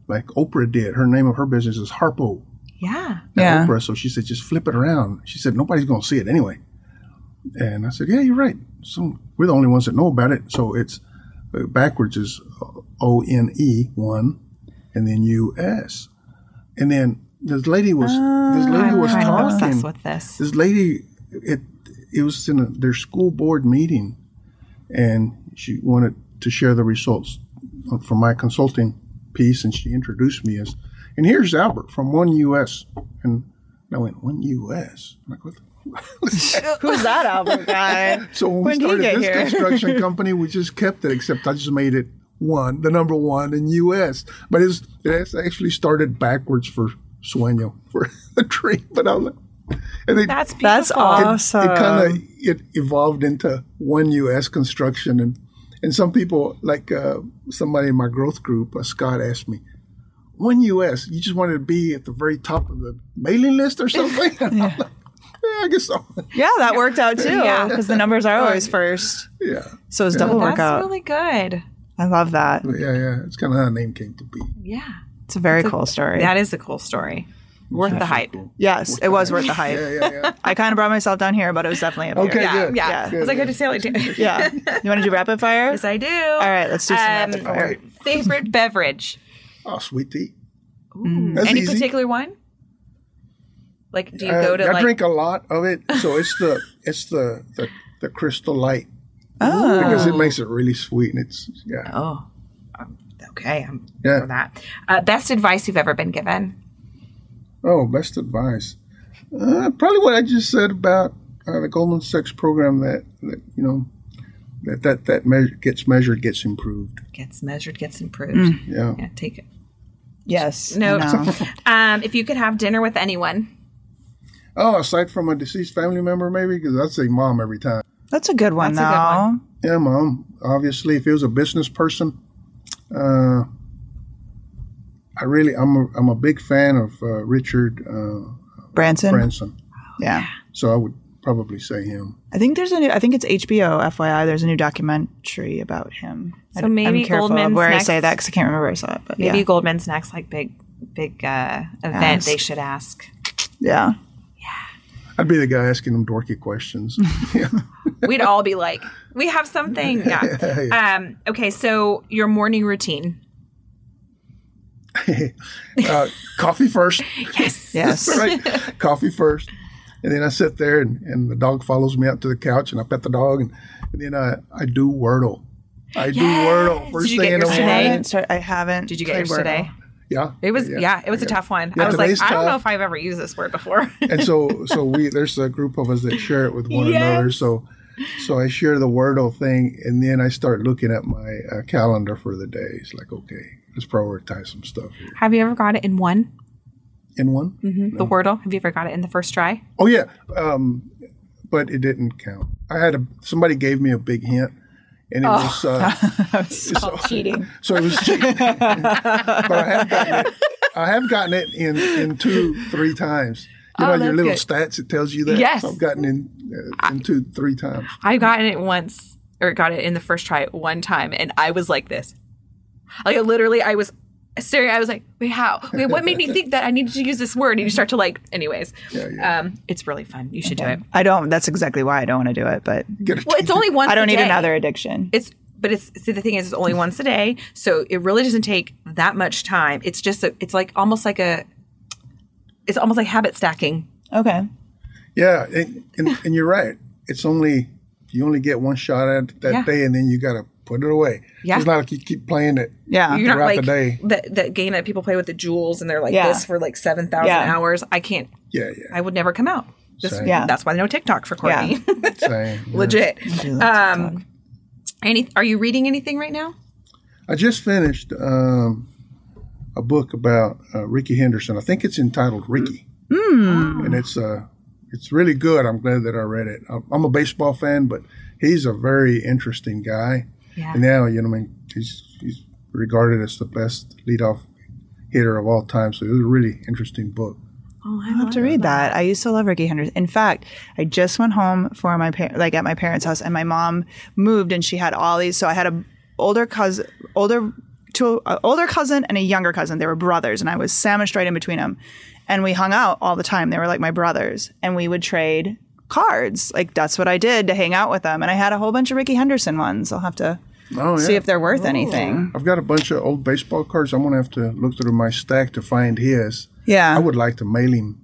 like Oprah did. Her name of her business is Harpo." yeah Yeah. Oprah. So she said, just flip it around. She said, nobody's going to see it anyway. And I said, yeah, you're right. So we're the only ones that know about it. So it's uh, backwards is O N E one, and then U S, and then this lady was this ah, lady I'm was talking. with this This lady, it it was in a, their school board meeting, and she wanted to share the results from my consulting piece, and she introduced me as, and here's Albert from One US, and I went One US. I'm like what? The, Who's that Albert guy? so when, When we started this here? construction company, we just kept it, except I just made it one, the number one in US. But it's it actually started backwards for Sueño for the dream. But I'm like, And it, That's That's awesome. it kind of it evolved into one U.S. construction, and and some people like uh, somebody in my growth group, uh, Scott, asked me, "One U.S. You just wanted to be at the very top of the mailing list or something?" And I'm like, yeah, I guess so. Yeah, that worked out too. Yeah. Because the numbers are always first. yeah, So it's double That's workout. really good. I love that. Yeah, yeah. It's kind of how the name came to be. Yeah. It's a very cool story. That is a cool story. Worth the hype. yes, it was worth the hype. Yeah, yeah, yeah. I kind of brought myself down here, but it was definitely up Okay, here. Yeah, good. yeah. Yeah. I was like, I just say like Yeah. You want to do rapid fire? Yes, I do. All right, let's do some Um, rapid fire. right. Favorite beverage? Oh, sweet tea. Mm. That's Any easy. particular one? Like, do you Uh, go to I like? drink a lot of it, so it's the it's the the, the crystal light Oh. because it makes it really sweet and it's yeah oh, um, okay. I'm Yeah. for that. Uh, best advice you've ever been given? Oh, best advice. Uh, probably what I just said about uh, the Goldman Sachs program that, that you know that that that measure, gets measured gets improved. Gets measured, gets improved. Yeah. Yeah, take it. Yes. No. I. Um, if you could have dinner with anyone, Oh, aside from a deceased family member, maybe because I'd say mom every time. That's a good one, That's a good one. Yeah, mom. Obviously, if he was a business person, uh, I really I'm a, I'm a big fan of uh, Richard uh, Branson. Branson, Yeah. so I would probably say him. I think there's a new. I think it's HBO. FYI, there's a new documentary about him. So I, maybe I'm careful of Goldman's where next- I say that because I can't remember where I saw it. But maybe yeah, Goldman's next like big, big uh, event. Ask. They should ask. Yeah. Yeah. I'd be the guy asking them dorky questions. yeah. We'd all be like, we have something. Yeah. Um, okay, so your morning routine. uh, coffee first. Yes. Yes. right? Coffee first. And then I sit there and, and the dog follows me out to the couch and I pet the dog and, and then I, I do Wordle. I do Wordle first Did you thing get in the yours I today? morning. haven't. Start, I haven't. Did you get yours Wordle. today? Yeah. It was yeah, it was a tough one. I was like, today's I don't know if I've ever used this word before. And so so we there's a group of us that share it with one Yes. another. So so I share the Wordle thing and then I start looking at my uh, calendar for the day. It's like, okay, let's prioritize some stuff here. have you ever got it in one? In one? The Wordle? Have you ever got it in the first try? Oh yeah, um, but it didn't count. I had a somebody gave me a big hint, and it Oh. was uh, so, cheating. So it was cheating. but I have gotten it. I have gotten it in in two, three times. You know Oh, your little good. stats. It tells you that. Yes. So I've gotten in uh, in two, three times. I got it once, or got it in the first try one time, and I was like this. Like literally, I was staring. I was like, "Wait, how? Wait, what made me think that I needed to use this word?" And you start to like. Anyways, Yeah, yeah. um, it's really fun. You should do it. I don't. That's exactly why I don't want to do it. But Well, it's only one. I don't need day. another addiction. It's but it's see the thing is it's only once a day, so it really doesn't take that much time. It's just a, it's like almost like a it's almost like habit stacking. Okay. yeah, and, and, and you're right. It's only you only get one shot at that Yeah. day, and then you got to put it away. Yeah. It's not like you keep playing it. Yeah. You're not Throughout like the day. That, the game that people play with the jewels and they're like Yeah. this for like seven thousand Yeah. hours. I can't. Yeah, yeah. I would never come out. This, Same. Yeah. That's why no TikTok for Courtney. Same. Yeah. Legit. Um, any? Are you reading anything right now? I just finished um, a book about uh, Rickey Henderson. I think it's entitled Rickey, Hmm. and it's uh, it's really good. I'm glad that I read it. I'm- I'm a baseball fan, but he's a very interesting guy. Yeah. And now, you know, I mean, he's he's regarded as the best leadoff hitter of all time. So it was a really interesting book. Oh, I I'll have to read that. I used to love Rickey Henderson. In fact, I just went home for my par- like at my parents' house, and my mom moved, and she had all these. So I had a older cousin, older two, an older cousin, and a younger cousin. They were brothers, and I was sandwiched right in between them. And we hung out all the time. They were like my brothers, and we would trade cards. Like that's what I did to hang out with them. And I had a whole bunch of Rickey Henderson ones. I'll have to Oh, yeah. see if they're worth anything. I've got a bunch of old baseball cards. I'm going to have to look through my stack to find his. Yeah. I would like to mail him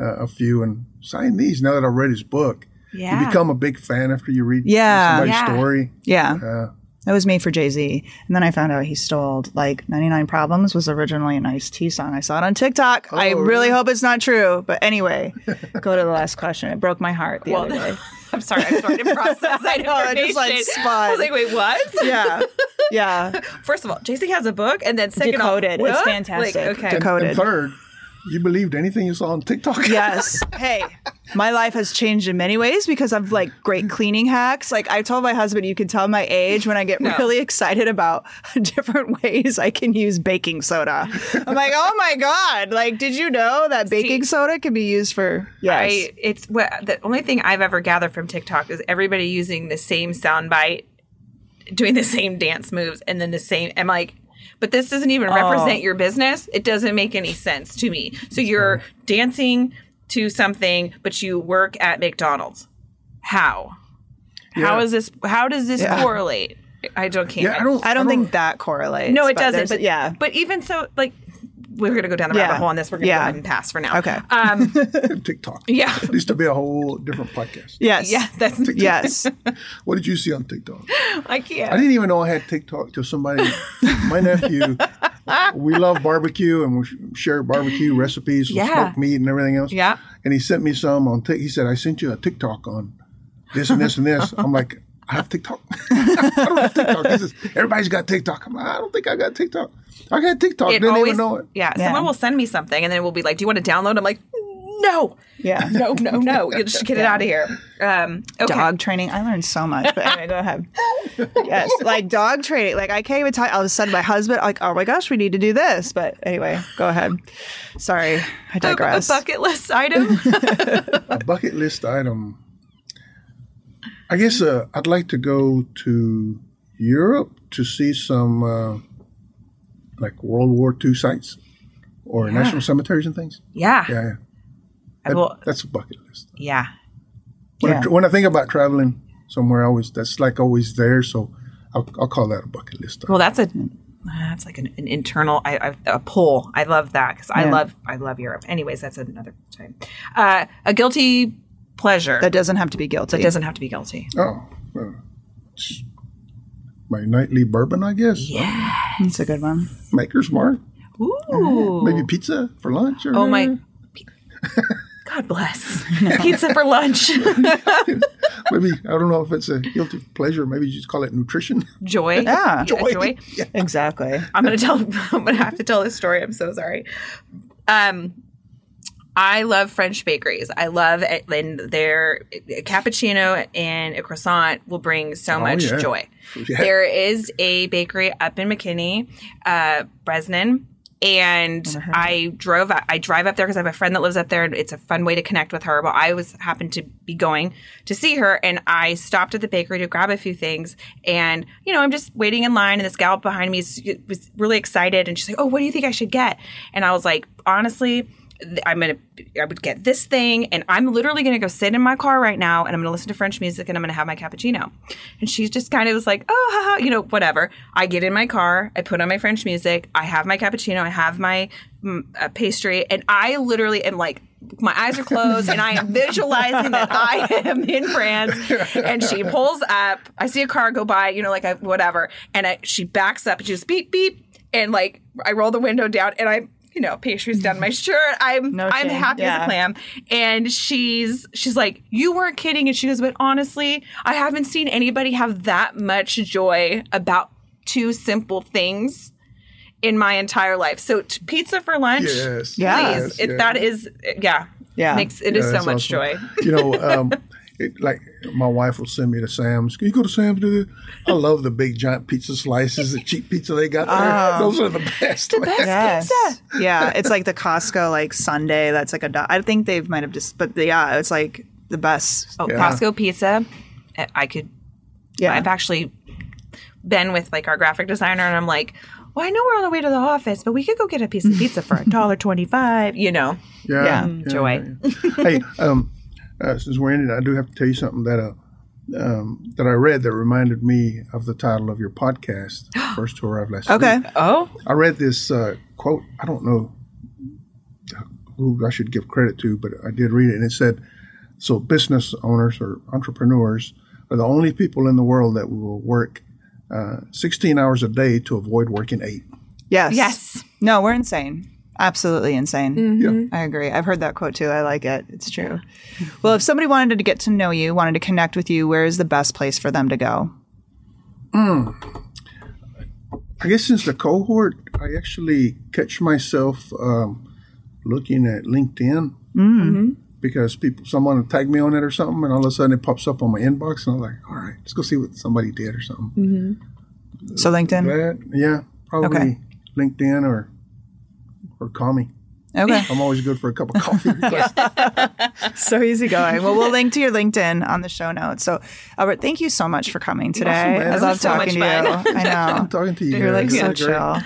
uh, a few and sign these now that I've read his book. Yeah. You become a big fan after you read Yeah. somebody's Yeah. story. Yeah. Uh, That was made for Jay Z. And then I found out he stole like 99 Problems was originally an Ice T song. I saw it on TikTok. Oh, I Oh, really really? hope it's not true. But anyway, go to the last question. It broke my heart the Well, other day. I'm sorry. I'm starting to process I know, I just, like, spun. I was like, wait, what? Yeah. Yeah. First of all, Jay Z has a book, and then second Decoded. Off, It's fantastic. Like, okay. and, Decoded. and third, You believed anything you saw on TikTok? Yes. Hey, my life has changed in many ways because of like great cleaning hacks. Like I told my husband, you can tell my age when I get really excited about different ways I can use baking soda. I'm like, oh my god! Like, did you know that baking soda can be used for? Yes. I, it's what the only thing I've ever gathered from TikTok is everybody using the same soundbite, doing the same dance moves, and then the same. I'm like, but this doesn't even oh. represent your business. It doesn't make any sense to me. So you're dancing to something, but you work at McDonald's. How? How Yeah. is this? How does this Yeah. correlate? I don't can't. Yeah, I don't. I don't think that correlates. No, it but doesn't. But yeah. But even so, like we're gonna go down the Yeah. rabbit hole on this. We're gonna Yeah. go ahead and pass for now. Okay. Um. TikTok. Yeah. It used to be a whole different podcast. Yes. Yeah. That's. Yes. What did you see on TikTok? I can't. I didn't even know I had TikTok till somebody, my nephew, we love barbecue and we share barbecue recipes, with Yeah. smoked meat and everything else. Yeah. And he sent me some on, Tik he said, I sent you a TikTok on this and this and this. I'm like, I have TikTok. I don't have TikTok. He says, everybody's got TikTok. I'm like, I don't think I got TikTok. I got TikTok. it Didn't always, even know it. Yeah, Yeah. someone will send me something and then we'll be like, "Do you want to download?" I'm like, "No, Yeah. no, no, no. You just get it out of here." Um, okay. Dog training. I learned so much. But anyway, go ahead. Yes, like dog training. Like I can't even tell. All of a sudden, my husband, like, oh my gosh, we need to do this. But anyway, go ahead. Sorry, I digress. A bucket list item. A bucket list item. I guess uh, I'd like to go to Europe to see some uh, like World War II sites or national cemeteries and things. yeah. Yeah, yeah. I That- will, that's a bucket list. yeah. When, Yeah. I, when I think about traveling somewhere, I always that's like always there. So I'll, I'll call that a bucket list. Well, that's a that's like an, an internal I, I, a pull. I love that because I love I love Europe. Anyways, that's another time. Uh, a guilty pleasure that doesn't have to be guilty. that doesn't have to be guilty. oh, it's my nightly bourbon, I guess. Yeah. That's a good one. Maker's Mark, Ooh. maybe pizza for lunch. Or Oh my. God bless. Pizza for lunch. Maybe I don't know if it's a guilty pleasure. Maybe you just call it nutrition. Joy. Yeah. Joy. Joy. Exactly. I'm gonna tell. I'm gonna have to tell this story. I'm so sorry. Um, I love French bakeries. I love it, and their a cappuccino and a croissant will bring so much yeah. joy. Yeah. There is a bakery up in McKinney, uh, Bresnan. And I drove. I drive up there because I have a friend that lives up there, and it's a fun way to connect with her. But I was happened to be going to see her, and I stopped at the bakery to grab a few things. And you know, I'm just waiting in line, and this gal behind me is, was really excited, and she's like, "Oh, what do you think I should get?" And I was like, honestly, I'm gonna I would get this thing and I'm literally gonna go sit in my car right now and I'm gonna listen to French music and I'm gonna have my cappuccino. And she just kind of was like, oh haha, you know, whatever. I get in my car, I put on my French music, I have my cappuccino, I have my uh, pastry, and I literally am like my eyes are closed and I am visualizing that I am in France. And she pulls up. I see a car go by, you know, like I, whatever. And I, she backs up and she just beep, beep. And like I roll the window down and I, you know, pastries down my shirt. I'm No I'm shame. happy as a clam. And she's she's like, You weren't kidding. And she goes, But honestly, I haven't seen anybody have that much joy about two simple things in my entire life. So t- pizza for lunch. Yes. Yeah. Please. yes, It, yes. That is yeah. Yeah. Makes it is Yeah, so much awesome. joy. You know, um, it, like my wife will send me to Sam's. Can you go to Sam's? Do this? I love the big giant pizza slices, the cheap pizza they got there. Oh. Those are the best. man. Yes. Pizza. yeah, it's like the Costco like Sunday. That's like a. do- I think they might have just, but yeah, it's like the best. Oh, Yeah. Costco pizza. I- I could yeah, I've actually been with like our graphic designer and I'm like, well, I know we're on the way to the office, but we could go get a piece of pizza for a dollar twenty-five. You know, Yeah, Yeah. joy. yeah. hey, um, uh, since we're ending, I do have to tell you something that uh, um, that I read that reminded me of the title of your podcast, First to Arrive Last okay. Week. Oh, I read this uh, quote. I don't know who I should give credit to, but I did read it, and it said, "So business owners or entrepreneurs are the only people in the world that will work uh, 16 hours a day to avoid working eight. Yes. yes. No, we're insane. Absolutely insane. Yeah. I agree. I've heard that quote too. I like it. It's true. Well, if somebody wanted to get to know you, wanted to connect with you, where is the best place for them to go? I guess since the cohort, I actually catch myself um, looking at LinkedIn Mm. because people someone tagged me on it or something, and all of a sudden it pops up on my inbox, and I'm like, all right, let's go see what somebody did or something. So LinkedIn. That yeah, probably Okay. LinkedIn or or call me. Okay. I'm always good for a cup of coffee. request. so easygoing. Well, we'll link to your LinkedIn on the show notes. So, Albert, thank you so much for coming today. man. I love was so talking to much you. I know. I'm talking to you. You're like so You're great. chill.